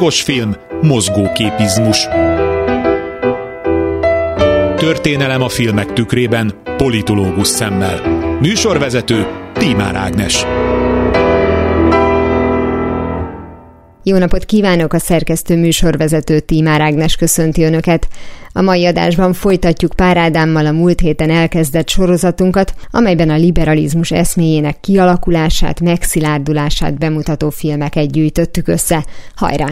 Hangos film, mozgóképizmus. Történelem a filmek tükrében, politológus szemmel. Műsorvezető Tímár Ágnes. Jó napot kívánok, a szerkesztő műsorvezető Tímár Ágnes köszönti Önöket. A mai adásban folytatjuk Pár Ádámmal a múlt héten elkezdett sorozatunkat, amelyben a liberalizmus eszméjének kialakulását, megszilárdulását bemutató filmeket gyűjtöttük össze. Hajrá!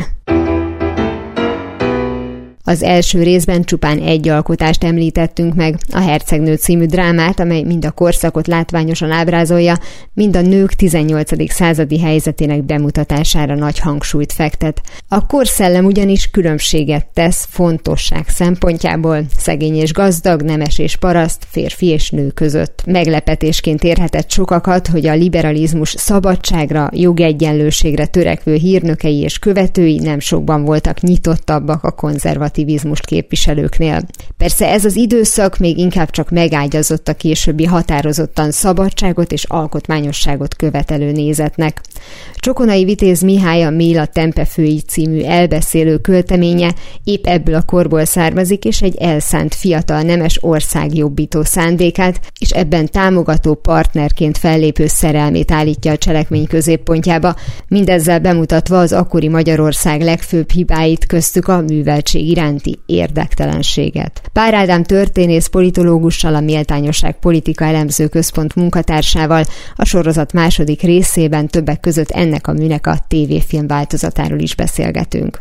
Az első részben csupán egy alkotást említettünk meg, a Hercegnő című drámát, amely mind a korszakot látványosan ábrázolja, mind a nők 18. századi helyzetének bemutatására nagy hangsúlyt fektet. A korszellem ugyanis különbséget tesz fontosság szempontjából szegény és gazdag, nemes és paraszt, férfi és nő között. Meglepetésként érhetett sokakat, hogy a liberalizmus szabadságra, jogegyenlőségre törekvő hírnökei és követői nem sokban voltak nyitottabbak a konzervatív konzervativizmust képviselőknél. Persze ez az időszak még inkább csak megágyazott a későbbi határozottan szabadságot és alkotmányosságot követelő nézetnek. Csokonai Vitéz Mihály a Méla Tempefői című elbeszélő költeménye épp ebből a korból származik, és egy elszánt fiatal nemes ország jobbító szándékát, és ebben támogató partnerként fellépő szerelmét állítja a cselekmény középpontjába, mindezzel bemutatva az akkori Magyarország legfőbb hibáit köztük a műveltség iránt iránti érdektelenséget. Pár Ádám történész politológussal, a Méltányosság Politika Elemző Központ munkatársával a sorozat második részében többek között ennek a műnek a tévéfilm változatáról is beszélgetünk.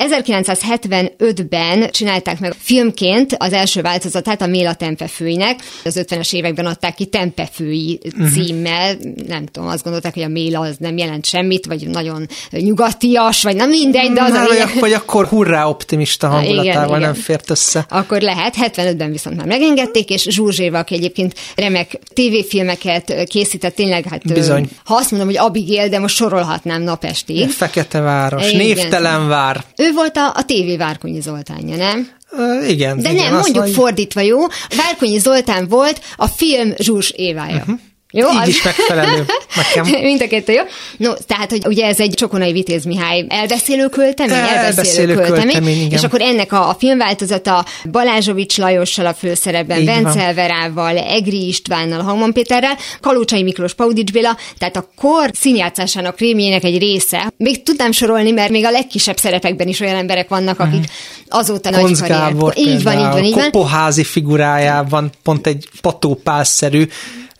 1975-ben csinálták meg filmként az első változatát a Méla Tempefőinek. Az 50-es években adták ki Tempefői uh-huh. címmel. Nem tudom, azt gondolták, hogy a Méla az nem jelent semmit, vagy nagyon nyugatias, vagy nem mindegy, de az Na, a vagy, vagy akkor hurrá optimista hangulatával igen, nem igen. fért össze. Akkor lehet, 75-ben viszont már megengedték, és Zsuzséva, aki egyébként remek tévéfilmeket készített, tényleg hát Bizony. ha azt mondom, hogy Abigail, de most sorolhatnám napestig. Fekete város, névtelen vár. Ő volt a, a TV Várkonyi Zoltánja, nem? Uh, igen. De igen, nem, mondjuk mondja... fordítva, jó? Várkonyi Zoltán volt a film Zsuzs Évája. Uh-huh. Jó, Így az... is megfelelő nekem. Mind a kettő, jó? No, tehát, hogy ugye ez egy Csokonai Vitéz Mihály elbeszélő költemény, elbeszélő, elbeszélő költemény, költemény és akkor ennek a, a filmváltozata Balázsovics Lajossal a főszerepben, Vencel Verával, Egri Istvánnal, Haumon Péterrel, Kalócsai Miklós Paudics Béla, tehát a kor színjátszásának rémjének egy része. Még tudnám sorolni, mert még a legkisebb szerepekben is olyan emberek vannak, akik mhm. azóta Konz nagy karriert. Így van, így van, így van. Kopoházi figurájában pont egy patópálszerű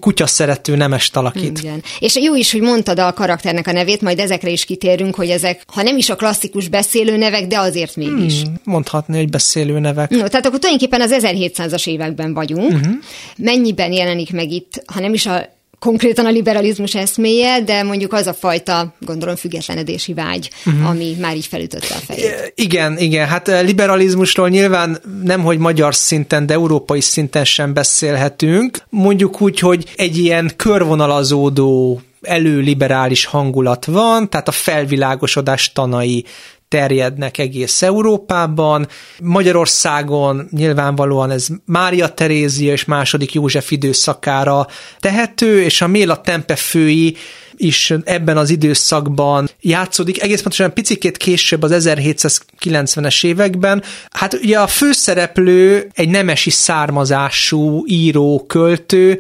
kutya szerető nemes alakít. Igen. És jó is, hogy mondtad a karakternek a nevét, majd ezekre is kitérünk, hogy ezek, ha nem is a klasszikus beszélő nevek, de azért mégis. Hmm, mondhatni, hogy beszélő nevek. No, tehát akkor tulajdonképpen az 1700-as években vagyunk. Uh-huh. Mennyiben jelenik meg itt, ha nem is a konkrétan a liberalizmus eszméje, de mondjuk az a fajta, gondolom, függetlenedési vágy, uh-huh. ami már így felütötte a fejét. Igen, igen, hát eh, liberalizmusról nyilván nem, hogy magyar szinten, de európai szinten sem beszélhetünk. Mondjuk úgy, hogy egy ilyen körvonalazódó előliberális hangulat van, tehát a felvilágosodás tanai terjednek egész Európában. Magyarországon nyilvánvalóan ez Mária Terézia és második József időszakára tehető, és a Méla Tempefői is ebben az időszakban játszódik, egész pontosan picikét később az 1790-es években. Hát ugye a főszereplő egy nemesi származású író, költő,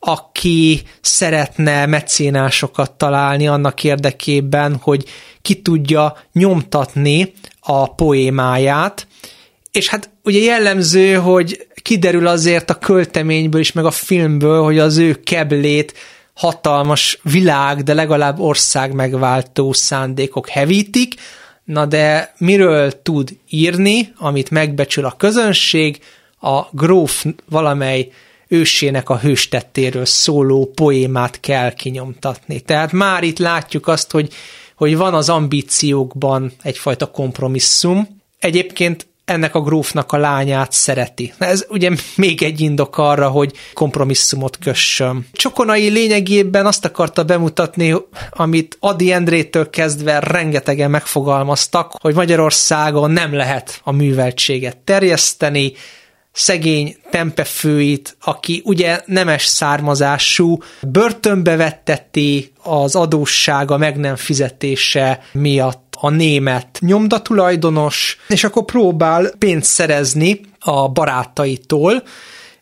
aki szeretne mecénásokat találni annak érdekében, hogy ki tudja nyomtatni a poémáját, és hát ugye jellemző, hogy kiderül azért a költeményből is, meg a filmből, hogy az ő keblét hatalmas világ, de legalább ország megváltó szándékok hevítik, na de miről tud írni, amit megbecsül a közönség, a gróf valamely ősének a hőstettéről szóló poémát kell kinyomtatni. Tehát már itt látjuk azt, hogy, hogy van az ambíciókban egyfajta kompromisszum. Egyébként ennek a grófnak a lányát szereti. Ez ugye még egy indok arra, hogy kompromisszumot kössön. Csokonai lényegében azt akarta bemutatni, amit Adi Endrétől kezdve rengetegen megfogalmaztak, hogy Magyarországon nem lehet a műveltséget terjeszteni, szegény tempefőit, aki ugye nemes származású, börtönbe vetteti az adóssága meg nem fizetése miatt a német nyomdatulajdonos, és akkor próbál pénzt szerezni a barátaitól,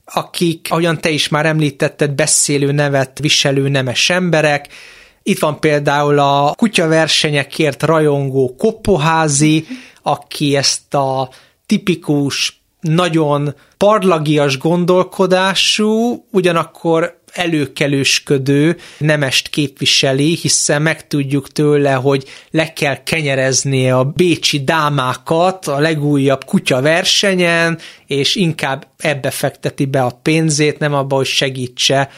akik, ahogyan te is már említetted, beszélő nevet viselő nemes emberek, itt van például a kutyaversenyekért rajongó Koppoházi, aki ezt a tipikus, nagyon parlagias gondolkodású, ugyanakkor előkelősködő nemest képviseli, hiszen megtudjuk tőle, hogy le kell kenyerezni a bécsi dámákat a legújabb kutya versenyen, és inkább ebbe fekteti be a pénzét, nem abba, hogy segítse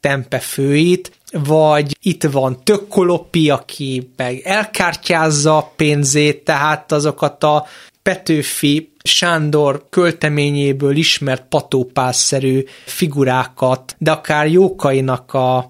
Tempe főit, vagy itt van Tökkolopi, aki meg elkártyázza a pénzét, tehát azokat a Petőfi Sándor költeményéből ismert patópálszerű figurákat, de akár Jókainak a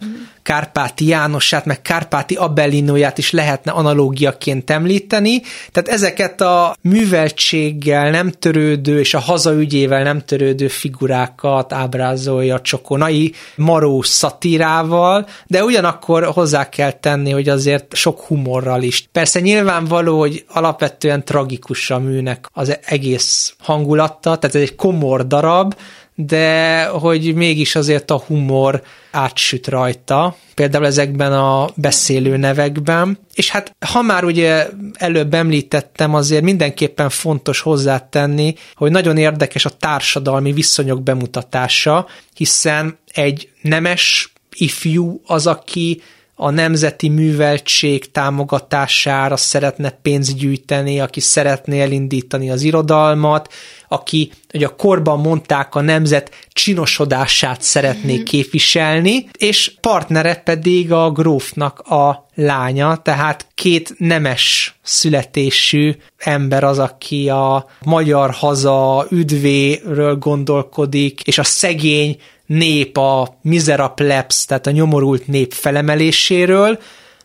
Kárpáti Jánosát, meg Kárpáti Abellinóját is lehetne analógiaként említeni. Tehát ezeket a műveltséggel nem törődő és a hazaügyével nem törődő figurákat ábrázolja Csokonai maró szatírával, de ugyanakkor hozzá kell tenni, hogy azért sok humorral is. Persze nyilvánvaló, hogy alapvetően tragikus a műnek az egész hangulata, tehát ez egy komor darab, de hogy mégis azért a humor átsüt rajta, például ezekben a beszélő nevekben. És hát ha már ugye előbb említettem, azért mindenképpen fontos hozzátenni, hogy nagyon érdekes a társadalmi viszonyok bemutatása, hiszen egy nemes ifjú az, aki a nemzeti műveltség támogatására szeretne pénzt gyűjteni, aki szeretné elindítani az irodalmat, aki, hogy a korban mondták, a nemzet csinosodását szeretné mm-hmm. képviselni, és partnere pedig a grófnak a lánya, tehát két nemes születésű ember az, aki a magyar haza üdvéről gondolkodik, és a szegény nép, a misera plebs, tehát a nyomorult nép felemeléséről,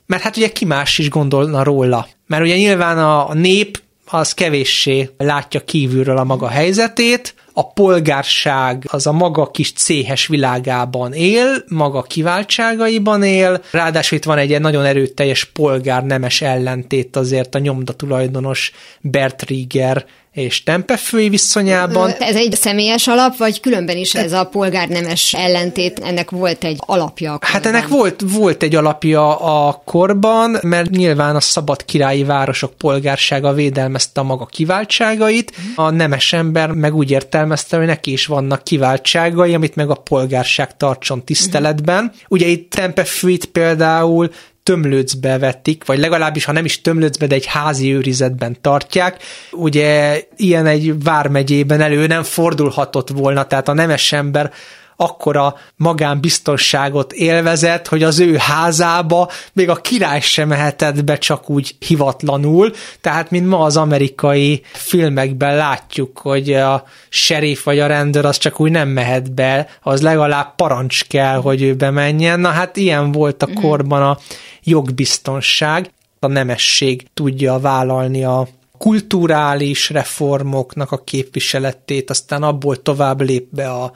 mert hát ugye ki más is gondolna róla. Mert ugye nyilván a, a nép az kevéssé látja kívülről a maga helyzetét, a polgárság az a maga kis céhes világában él, maga kiváltságaiban él, ráadásul itt van egy nagyon erőteljes polgárnemes ellentét azért a nyomdatulajdonos Bert Rieger és tempefői viszonyában. Ez egy személyes alap, vagy különben is ez a polgárnemes ellentét, ennek volt egy alapja? A hát ennek volt, volt egy alapja a korban, mert nyilván a szabad királyi városok polgársága védelmezte a maga kiváltságait, a nemes ember meg úgy értelmezte, hogy neki is vannak kiváltságai, amit meg a polgárság tartson tiszteletben. Ugye itt tempefűit például tömlőcbe vetik, vagy legalábbis, ha nem is tömlőcbe, de egy házi őrizetben tartják. Ugye ilyen egy vármegyében elő nem fordulhatott volna, tehát a nemes ember akkora magánbiztonságot élvezett, hogy az ő házába még a király sem mehetett be csak úgy hivatlanul, tehát mint ma az amerikai filmekben látjuk, hogy a sheriff vagy a rendőr az csak úgy nem mehet be, az legalább parancs kell, hogy ő bemenjen. Na hát ilyen volt a mhm. korban a jogbiztonság, a nemesség tudja vállalni a kulturális reformoknak a képviseletét, aztán abból tovább lép be a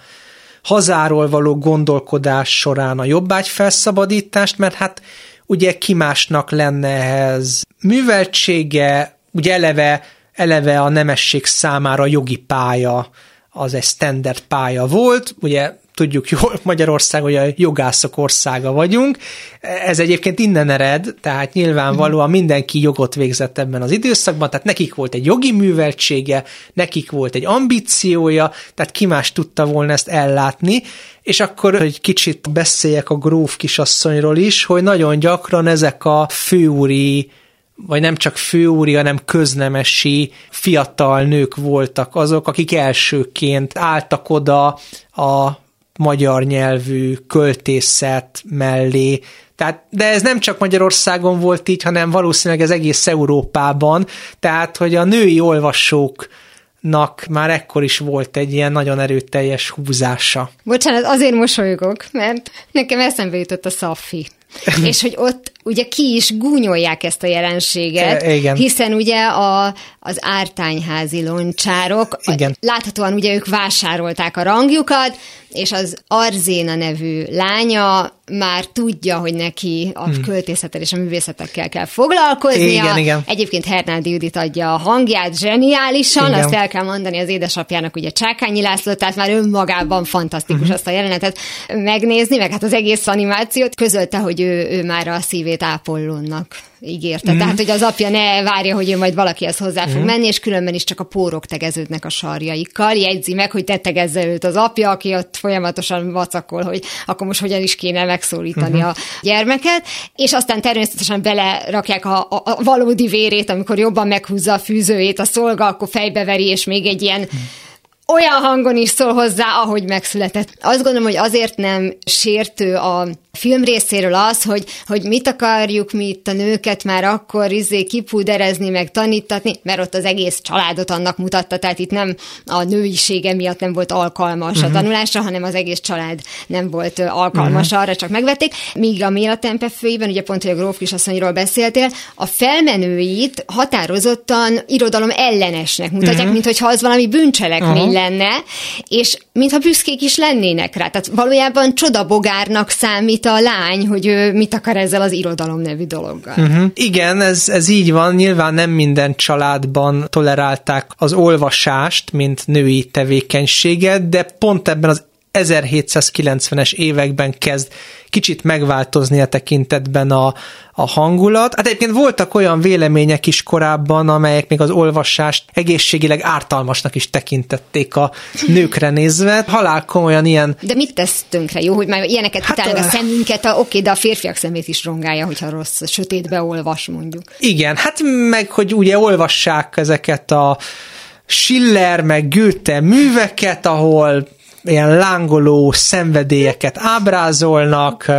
hazáról való gondolkodás során a jobbágy felszabadítást, mert hát ugye ki másnak lenne ehhez műveltsége, ugye eleve, eleve a nemesség számára jogi pálya az egy standard pálya volt, ugye tudjuk jól, Magyarország, hogy a jogászok országa vagyunk. Ez egyébként innen ered, tehát nyilvánvalóan mindenki jogot végzett ebben az időszakban, tehát nekik volt egy jogi műveltsége, nekik volt egy ambíciója, tehát ki más tudta volna ezt ellátni, és akkor egy kicsit beszéljek a gróf kisasszonyról is, hogy nagyon gyakran ezek a főúri vagy nem csak főúri, hanem köznemesi fiatal nők voltak azok, akik elsőként álltak oda a magyar nyelvű költészet mellé. Tehát, de ez nem csak Magyarországon volt így, hanem valószínűleg ez egész Európában, tehát hogy a női olvasók már ekkor is volt egy ilyen nagyon erőteljes húzása. Bocsánat, azért mosolygok, mert nekem eszembe jutott a Szaffi és hogy ott ugye ki is gúnyolják ezt a jelenséget, E, igen. hiszen ugye a, az ártányházi loncsárok, Igen. láthatóan ugye ők vásárolták a rangjukat, és az Arzéna nevű lánya már tudja, hogy neki a hmm. költészettel és a művészetekkel kell foglalkoznia. Igen, igen. Egyébként Hernádi Judit adja a hangját zseniálisan, Igen. azt el kell mondani az édesapjának ugye Csákányi László, tehát már önmagában fantasztikus uh-huh. azt a jelenetet megnézni, meg hát az egész animációt. Közölte, hogy ő, ő már a szívét Ápollónnak ígérte. Mm. Tehát, hogy az apja ne várja, hogy ő majd valakihez hozzá fog menni, és különben is csak a pórok tegeződnek a sarjaikkal. Jegyzi meg, hogy te tegezze őt az apja, aki ott folyamatosan vacakol, hogy akkor most hogyan is kéne megszólítani a gyermeket. És aztán természetesen belerakják a, a, a valódi vérét, amikor jobban meghúzza a fűzőjét a szolga, akkor fejbeveri, és még egy ilyen olyan hangon is szól hozzá, ahogy megszületett. Azt gondolom, hogy azért nem sértő a film részéről az, hogy, hogy mit akarjuk mi itt a nőket már akkor izé kipúderezni, meg tanítatni, mert ott az egész családot annak mutatta, tehát itt nem a nőisége miatt nem volt alkalmas uh-huh. a tanulásra, hanem az egész család nem volt alkalmas uh-huh. arra, csak megvették. Míg a Méla Tempefőiben, ugye pont, hogy a gróf kisasszonyról beszéltél, a felmenőit határozottan irodalom ellenesnek mutatják, uh-huh. mint hogyha az valami bűncselekmény uh-huh. Lenne, és mintha büszkék is lennének rá. Tehát valójában csodabogárnak számít a lány, hogy ő mit akar ezzel az irodalom nevű dologgal. Uh-huh. Igen, ez, ez így van. Nyilván nem minden családban tolerálták az olvasást, mint női tevékenységet, de pont ebben az 1790-es években kezd kicsit megváltozni a tekintetben a, a hangulat. Hát egyébként voltak olyan vélemények is korábban, amelyek még az olvasást egészségileg ártalmasnak is tekintették a nőkre nézve. Halál komolyan ilyen De mit tesz tönkre, jó, hogy már ilyeneket Hát, hát, a szemünket, a, oké, de a férfiak szemét is rongálja, hogyha rossz, sötétbe olvas, mondjuk. Igen, hát meg, hogy ugye olvassák ezeket a Schiller meg Goethe műveket, ahol ilyen lángoló szenvedélyeket ábrázolnak,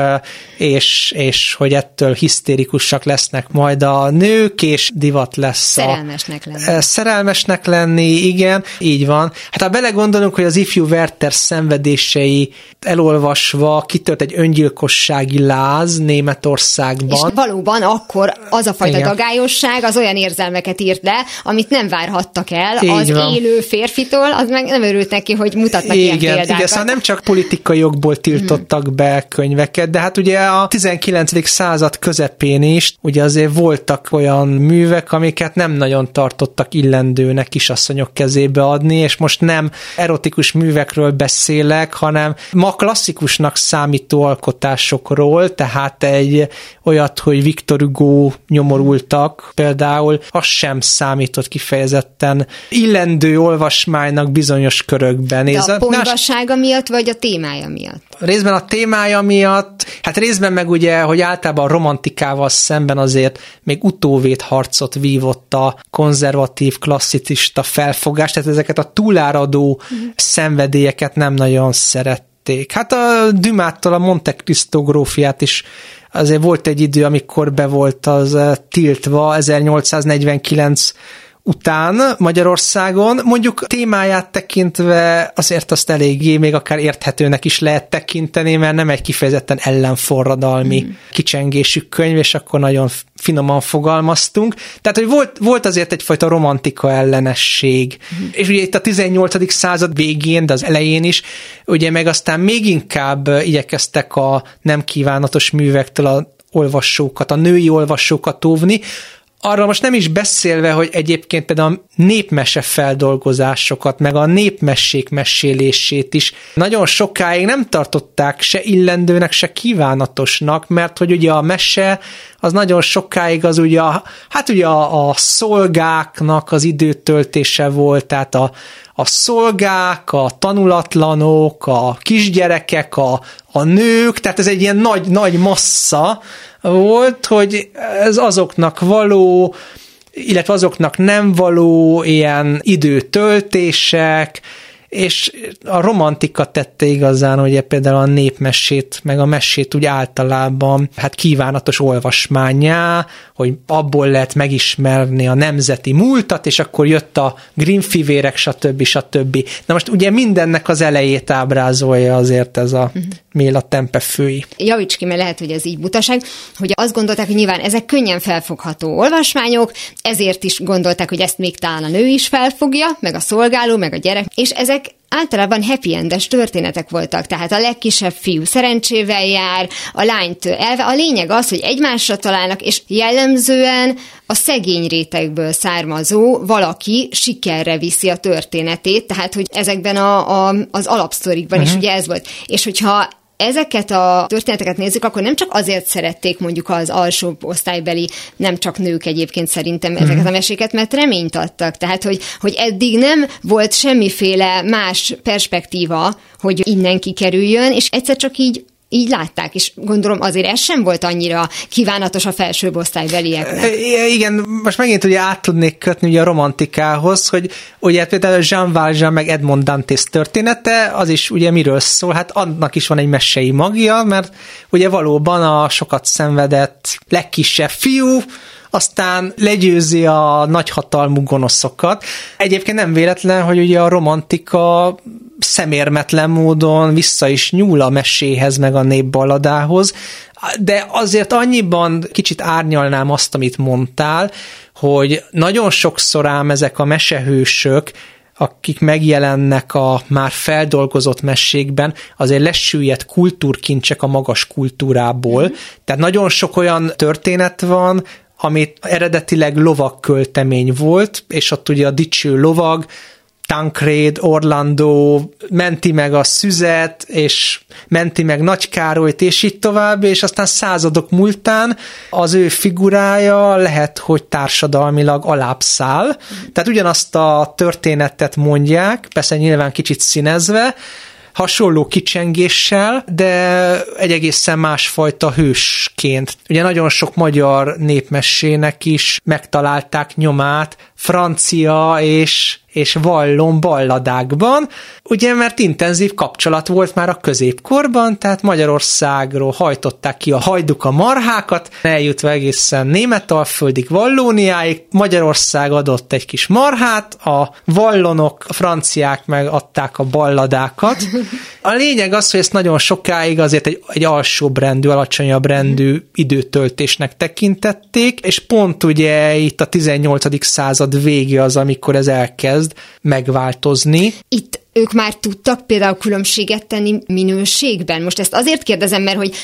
és, és hogy ettől hisztérikusak lesznek majd a nők, és divat lesz a, Szerelmesnek lenni. Ö, Szerelmesnek lenni, igen, így van. Hát ha belegondolunk, hogy az ifjú Werther szenvedései elolvasva kitört egy öngyilkossági láz Németországban. És valóban akkor az a fajta Igen. dagályosság az olyan érzelmeket írt le, amit nem várhattak el Így az van. élő férfitől, az meg nem örült neki, hogy mutatnak ilyen Igen, példákat. igen, szóval nem csak politikai jogból tiltottak be könyveket, de hát ugye a 19. század közepén is ugye azért voltak olyan művek, amiket nem nagyon tartottak illendőnek kisasszonyok kezébe adni, és most nem erotikus művekről beszélek, hanem ma klasszikusnak számító alkotásokról, tehát egy olyat, hogy Victor Hugo nyomorultak például, az sem számított kifejezetten illendő olvasmánynak bizonyos körökben. De Ez a a- pontossága miatt, vagy a témája miatt? Részben a témája miatt, hát részben meg ugye, hogy általában a romantikával szemben azért még utóvét harcot vívott a konzervatív, klasszicista felfogás, tehát ezeket a túláradó szenvedélyeket nem nagyon szerették. Hát a Dumától a Monte Cristo grófiát is azért volt egy idő, amikor be volt az eh, tiltva, 1849 után Magyarországon. Mondjuk témáját tekintve azért azt eléggé még akár érthetőnek is lehet tekinteni, mert nem egy kifejezetten ellenforradalmi mm. kicsengésű könyv, és akkor nagyon finoman fogalmaztunk. Tehát, hogy volt, volt azért egyfajta romantika ellenesség. Mm. És ugye itt a 18. század végén, de az elején is, ugye meg aztán még inkább igyekeztek a nem kívánatos művektől a olvasókat, a női olvasókat óvni, arra most nem is beszélve, hogy egyébként például a népmese feldolgozásokat, meg a népmessék mesélését is nagyon sokáig nem tartották se illendőnek, se kívánatosnak, mert hogy ugye a mese az nagyon sokáig az ugye, a, hát ugye a, a szolgáknak az időtöltése volt, tehát a, a szolgák, a tanulatlanok, a kisgyerekek, a, a nők, tehát ez egy ilyen nagy, nagy massza volt, hogy ez azoknak való, illetve azoknak nem való ilyen időtöltések, és a romantika tette igazán, ugye például a népmesét, meg a mesét úgy általában hát kívánatos olvasmányá, hogy abból lehet megismerni a nemzeti múltat, és akkor jött a Grimm-fivérek, stb. stb. Na most ugye mindennek az elejét ábrázolja azért ez a Méla tempefői. Javíts ki, mert lehet, hogy ez így butaság, hogy azt gondolták, hogy nyilván ezek könnyen felfogható olvasmányok, ezért is gondolták, hogy ezt még talán a nő is felfogja, meg a szolgáló, meg a gyerek, és ezek általában happy endes történetek voltak, tehát a legkisebb fiú szerencsével jár, a lányt elve. A lényeg az, hogy egymásra találnak, és jellemzően a szegény rétegből származó valaki sikerre viszi a történetét, tehát hogy ezekben a, a, az alapsztorikban uh-huh. is mhm. ugye ez volt. És hogyha ezeket a történeteket nézzük, akkor nem csak azért szerették mondjuk az alsó osztálybeli, nem csak nők egyébként szerintem ezeket a mhm. meséket, mert reményt adtak. Tehát, hogy, hogy eddig nem volt semmiféle más perspektíva, hogy innen kikerüljön, és egyszer csak így így látták, és gondolom azért ez sem volt annyira kívánatos a felsőbb osztálybelieknek. Igen, most megint ugye át tudnék kötni ugye a romantikához, hogy ugye például Jean Valjean meg Edmond Dantes története, az is ugye miről szól, hát annak is van egy mesei magia, mert ugye valóban a sokat szenvedett legkisebb fiú, aztán legyőzi a nagyhatalmú gonoszokat. Egyébként nem véletlen, hogy ugye a romantika szemérmetlen módon vissza is nyúl a meséhez, meg a népballadához, de azért annyiban kicsit árnyalnám azt, amit mondtál, hogy nagyon sokszor ám ezek a mesehősök, akik megjelennek a már feldolgozott mesékben, azért lesüllyedt kultúrkincsek a magas kultúrából. Mm. Tehát nagyon sok olyan történet van, amit eredetileg lovak költemény volt, és ott ugye a dicső lovag, Tancred, Orlando, menti meg a szüzet, és menti meg Nagy Károlyt, és így tovább, és aztán századok múltán az ő figurája lehet, hogy társadalmilag alábbszáll. Tehát ugyanazt a történetet mondják, persze nyilván kicsit színezve, hasonló kicsengéssel, de egy egészen másfajta hősként. Ugye nagyon sok magyar népmessének is megtalálták nyomát francia és és vallon balladákban, ugye mert intenzív kapcsolat volt már a középkorban, tehát Magyarországról hajtották ki a hajduk a marhákat, eljutva egészen Németalföldig, Vallóniáig, Magyarország adott egy kis marhát, a vallonok, a franciák meg adták a balladákat. A lényeg az, hogy ezt nagyon sokáig azért egy, egy alsóbb rendű, alacsonyabb rendű időtöltésnek tekintették, és pont ugye itt a 18. század vége az, amikor ez elkezd kezd megváltozni. Itt ők már tudtak például különbséget tenni minőségben? Most ezt azért kérdezem, mert hogy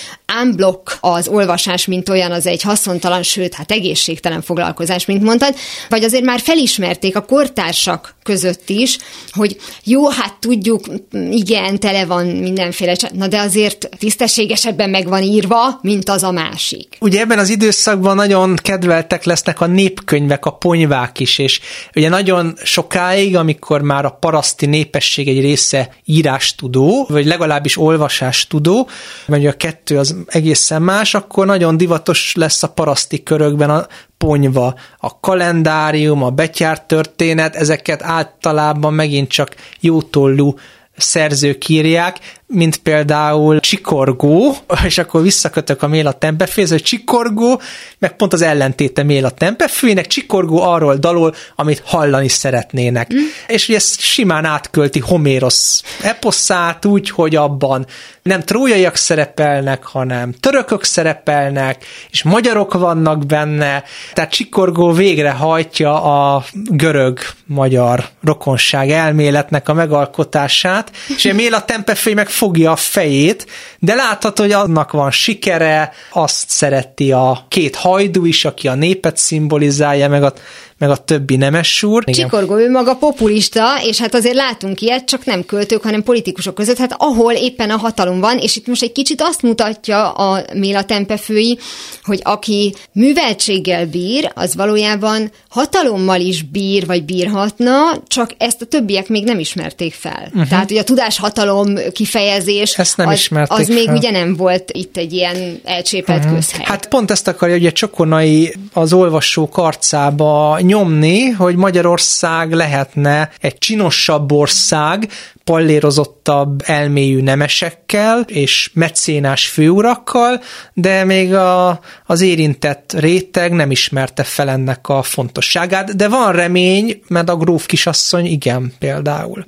unblock az olvasás, mint olyan, az egy haszontalan, sőt, hát egészségtelen foglalkozás, mint mondtad, vagy azért már felismerték a kortársak között is, hogy jó, hát tudjuk, igen, tele van mindenféle, na de azért tisztességesebben meg van írva, mint az a másik. Ugye ebben az időszakban nagyon kedveltek lesznek a népkönyvek, a ponyvák is, és ugye nagyon sokáig, amikor már a paraszti népesség egy része írástudó, vagy legalábbis olvasástudó, mert a kettő az egészen más, akkor nagyon divatos lesz a paraszti körökben a ponyva, a kalendárium, a betyárt történet, ezeket általában megint csak jótollú szerzők írják, mint például Csikorgó, és akkor visszakötök a Méla Tempeféhez, hogy Csikorgó, meg pont az ellentéte Méla Tempefének, Csikorgó arról dalol, amit hallani szeretnének. Mm. És ugye ezt simán átkölti Homérosz eposzát úgy, hogy abban nem trójaiak szerepelnek, hanem törökök szerepelnek, és magyarok vannak benne, tehát Csikorgó végrehajtja a görög-magyar rokonság elméletnek a megalkotását, és a Méla Tempefé meg fogja a fejét, de látható, hogy annak van sikere, azt szereti a két hajdú is, aki a népet szimbolizálja, meg a meg a többi nemes úr. Csikorgó, ő maga populista, és hát azért látunk ilyet, csak nem költők, hanem politikusok között, hát ahol éppen a hatalom van, és itt most egy kicsit azt mutatja a Méla tempefői, hogy aki műveltséggel bír, az valójában hatalommal is bír, vagy bírhatna, csak ezt a többiek még nem ismerték fel. Uh-huh. Tehát, hogy a tudáshatalom kifejezés, ezt nem az, az még ugye nem volt itt egy ilyen elcsépelt uh-huh. közhely. Hát pont ezt akarja ugye Csokonai az olvasók arcába nyomni, hogy Magyarország lehetne egy csinosabb ország, pallérozottabb elmélyű nemesekkel és mecénás főurakkal, de még a, az érintett réteg nem ismerte fel ennek a fontosságát, de van remény, mert a gróf kisasszony igen például.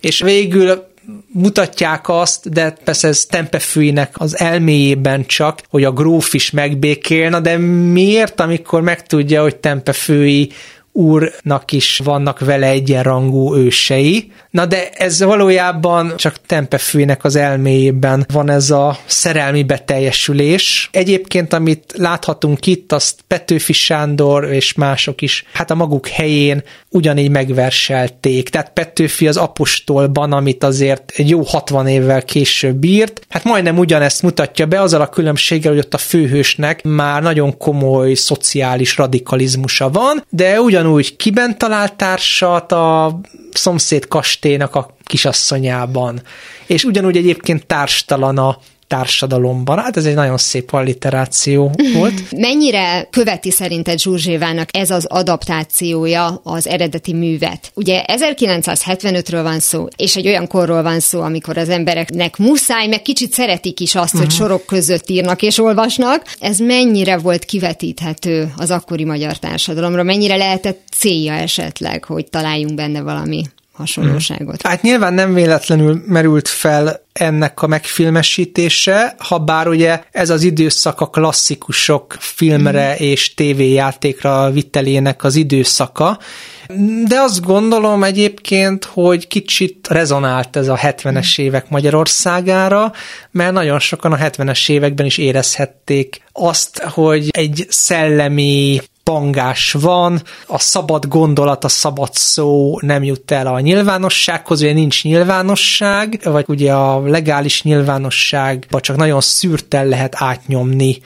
És végül mutatják azt, de persze ez Tempefűinek az elméjében csak, hogy a gróf is megbékélna, de miért, amikor megtudja, hogy Tempefői úrnak is vannak vele egyenrangú ősei. Na de ez valójában csak Tempefűnek az elméjében van ez a szerelmi beteljesülés. Egyébként, amit láthatunk itt, azt Petőfi Sándor és mások is, hát a maguk helyén ugyanígy megverselték. Tehát Petőfi az apostolban, amit azért egy jó 60 évvel később bírt, hát majdnem ugyanezt mutatja be, azzal a különbséggel, hogy ott a főhősnek már nagyon komoly szociális radikalizmusa van, de ugyan ugyanúgy kiben talált társat a szomszéd kastélynak a kisasszonyában, és ugyanúgy egyébként társtalan a társadalomban. Hát ez egy nagyon szép alliteráció volt. Mennyire követi szerinted Zsurzsévának ez az adaptációja az eredeti művet? Ugye 1975-ről van szó, és egy olyan korról van szó, amikor az embereknek muszáj, meg kicsit szeretik is azt, uh-huh. hogy mhm. sorok között írnak és olvasnak. Ez mennyire volt kivetíthető az akkori magyar társadalomra? Mennyire lehetett célja esetleg, hogy találjunk benne valami hasonlóságot. Hát nyilván nem véletlenül merült fel ennek a megfilmesítése, ha bár ugye ez az időszak a klasszikusok filmre mm. és tévéjátékra vitelének az időszaka, de azt gondolom egyébként, hogy kicsit rezonált ez a 70-es mhm. évek Magyarországára, mert nagyon sokan a 70-es években is érezhették azt, hogy egy szellemi pangás van, a szabad gondolat, a szabad szó nem jut el a nyilvánossághoz, ugye nincs nyilvánosság, vagy ugye a legális nyilvánosság, vagy csak nagyon szűrtel lehet átnyomni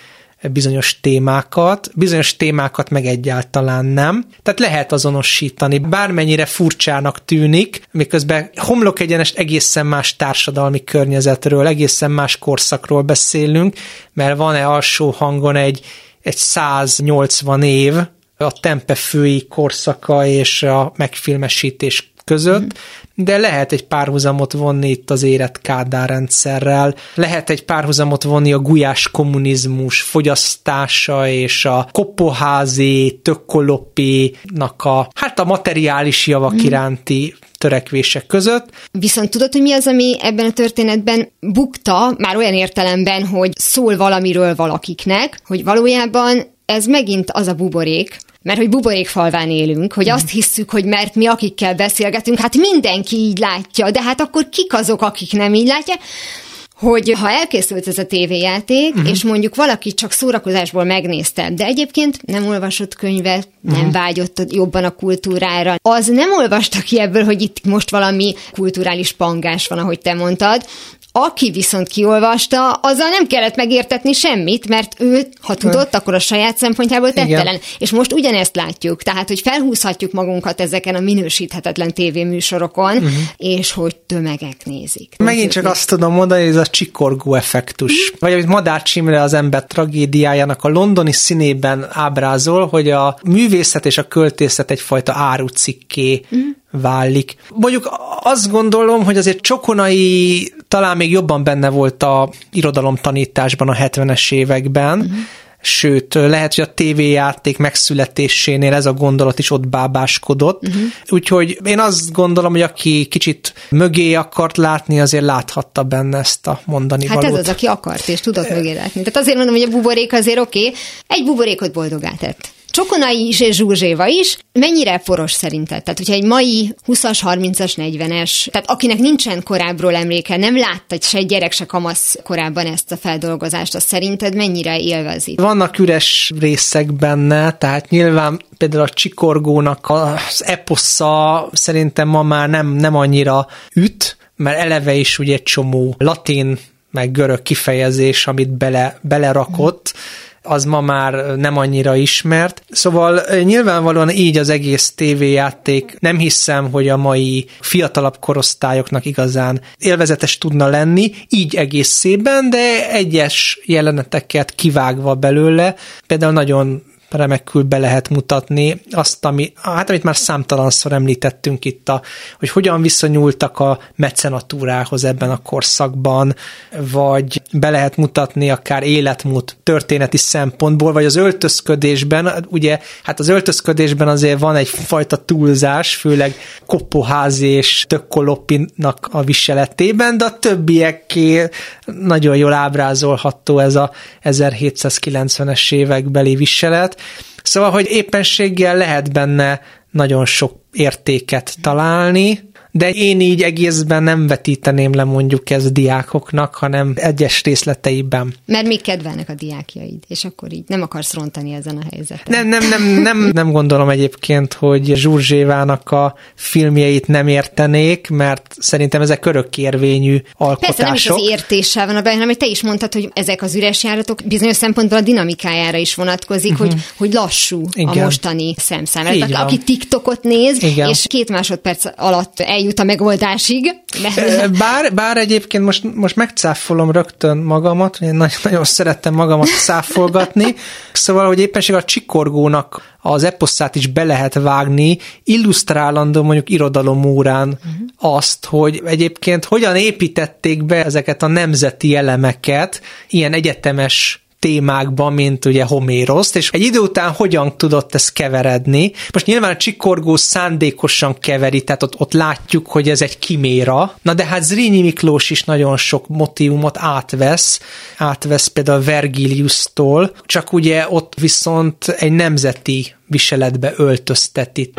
bizonyos témákat, bizonyos témákat meg egyáltalán nem. Tehát lehet azonosítani, bármennyire furcsának tűnik, miközben homlok egyenest egészen más társadalmi környezetről, egészen más korszakról beszélünk, mert van-e alsó hangon egy egy 180 év a tempefői korszaka és a megfilmesítés között, mm. de lehet egy párhuzamot vonni itt az érett Kádár rendszerrel, lehet egy párhuzamot vonni a gulyás kommunizmus fogyasztása és a kopoházi, tökkolopinak a, hát a materiális javak mm. iránti törekvések között. Viszont tudod, hogy mi az, ami ebben a történetben bukta, már olyan értelemben, hogy szól valamiről valakiknek, hogy valójában ez megint az a buborék, mert hogy buborékfalván élünk, hogy azt hisszük, hogy mert mi akikkel beszélgetünk, hát mindenki így látja, de hát akkor kik azok, akik nem így látják? Hogy ha elkészült ez a tévéjáték, uh-huh. és mondjuk valaki csak szórakozásból megnézte, de egyébként nem olvasott könyvet, nem uh-huh. vágyott jobban a kultúrára, az nem olvasta ki ebből, hogy itt most valami kulturális pangás van, ahogy te mondtad, aki viszont kiolvasta, azzal nem kellett megértetni semmit, mert ő, ha tudott, akkor a saját szempontjából tettelen. Igen. És most ugyanezt látjuk, tehát, hogy felhúzhatjuk magunkat ezeken a minősíthetetlen tévéműsorokon, uh-huh. és hogy tömegek nézik. Megint csak azt tudom mondani, hogy ez a csikorgó effektus. Uh-huh. Vagy amit Madár Csimre az ember tragédiájának a londoni színében ábrázol, hogy a művészet és a költészet egyfajta árucikké uh-huh válik. Mondjuk azt gondolom, hogy azért Csokonai talán még jobban benne volt a irodalomtanításban a 70-es években, uh-huh. sőt, lehet, hogy a tévéjáték megszületésénél ez a gondolat is ott bábáskodott. Uh-huh. Úgyhogy én azt gondolom, hogy aki kicsit mögé akart látni, azért láthatta benne ezt a mondani Hát valót. ez az, aki akart, és tudott mögé látni. Tehát azért mondom, hogy a buborék azért oké, okay. egy buborékot boldogá tett. Csokonai és Zsuzséva is. Mennyire poros szerinted? Tehát, hogyha egy mai 20-as, 30-as, 40-es, tehát akinek nincsen korábbról emléke, nem látta se gyerek, se kamasz korábban ezt a feldolgozást, az szerinted mennyire élvezi? Vannak üres részek benne, tehát nyilván például a Csikorgónak az eposza szerintem ma már nem, nem annyira üt, mert eleve is ugye egy csomó latin meg görög kifejezés, amit bele, belerakott, mm az ma már nem annyira ismert. Szóval nyilvánvalóan így az egész tévéjáték nem hiszem, hogy a mai fiatalabb korosztályoknak igazán élvezetes tudna lenni, így egész szében, de egyes jeleneteket kivágva belőle, például nagyon remekül be lehet mutatni azt, ami, hát amit már számtalanszor említettünk itt, a, hogy hogyan viszonyultak a mecenatúrához ebben a korszakban, vagy be lehet mutatni akár életmód történeti szempontból, vagy az öltözködésben, ugye, hát az öltözködésben azért van egyfajta túlzás, főleg Koppoházi és Tökkoloppinak a viseletében, de a többieké nagyon jól ábrázolható ez a 1790-es évekbeli viselet. Szóval, hogy éppenséggel lehet benne nagyon sok értéket találni, de én így egészben nem vetíteném le mondjuk ez diákoknak, hanem egyes részleteiben. Mert még kedvelnek a diákjaid, és akkor így nem akarsz rontani ezen a helyzeten. Nem, nem, nem, nem, nem gondolom egyébként, hogy Zsurzsévának a filmjeit nem értenék, mert szerintem ezek örökkérvényű alkotások. Persze nem is az értéssel van a benne, hanem te is mondtad, hogy ezek az üres járatok bizonyos szempontból a dinamikájára is vonatkozik, uh-huh. hogy, hogy lassú Igen. a mostani szemszám. Aki TikTokot néz, Igen. és két másodperc alatt eljut a megoldásig. Bár, bár egyébként most, most megcáfolom rögtön magamat, én nagyon, nagyon szerettem magamat száfolgatni, szóval, hogy éppenség a csikorgónak az eposzát is be lehet vágni, illusztrálandó mondjuk irodalom órán uh-huh. azt, hogy egyébként hogyan építették be ezeket a nemzeti elemeket, ilyen egyetemes témákban, mint ugye Homéroszt, és egy idő után hogyan tudott ez keveredni. Most nyilván a csikorgó szándékosan keveri, tehát ott, ott látjuk, hogy ez egy kiméra. Na de hát Zrínyi Miklós is nagyon sok motivumot átvesz, átvesz például Vergilius-tól, csak ugye ott viszont egy nemzeti viseletbe öltözteti.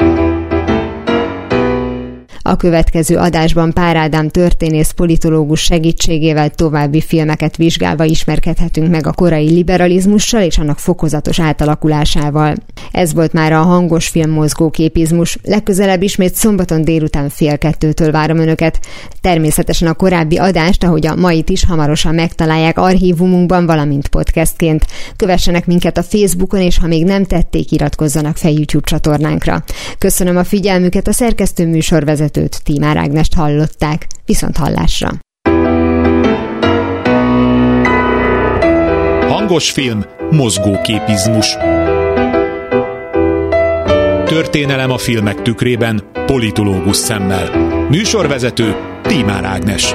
A következő adásban Pár Ádám történész politológus segítségével további filmeket vizsgálva ismerkedhetünk meg a korai liberalizmussal és annak fokozatos átalakulásával. Ez volt már a hangos film mozgóképizmus. Legközelebb ismét szombaton délután fél kettőtől várom Önöket. Természetesen a korábbi adást, ahogy a mait is hamarosan megtalálják archívumunkban, valamint podcastként. Kövessenek minket a Facebookon, és ha még nem tették, iratkozzanak fel YouTube csatornánkra. Köszönöm a figyelmüket, a szerkesztő műsorvezető vezetőt, Tímár Ágnest hallották. Viszont hallásra! Hangos film, mozgóképizmus. Történelem a filmek tükrében, politológus szemmel. Műsorvezető Tímár Ágnes.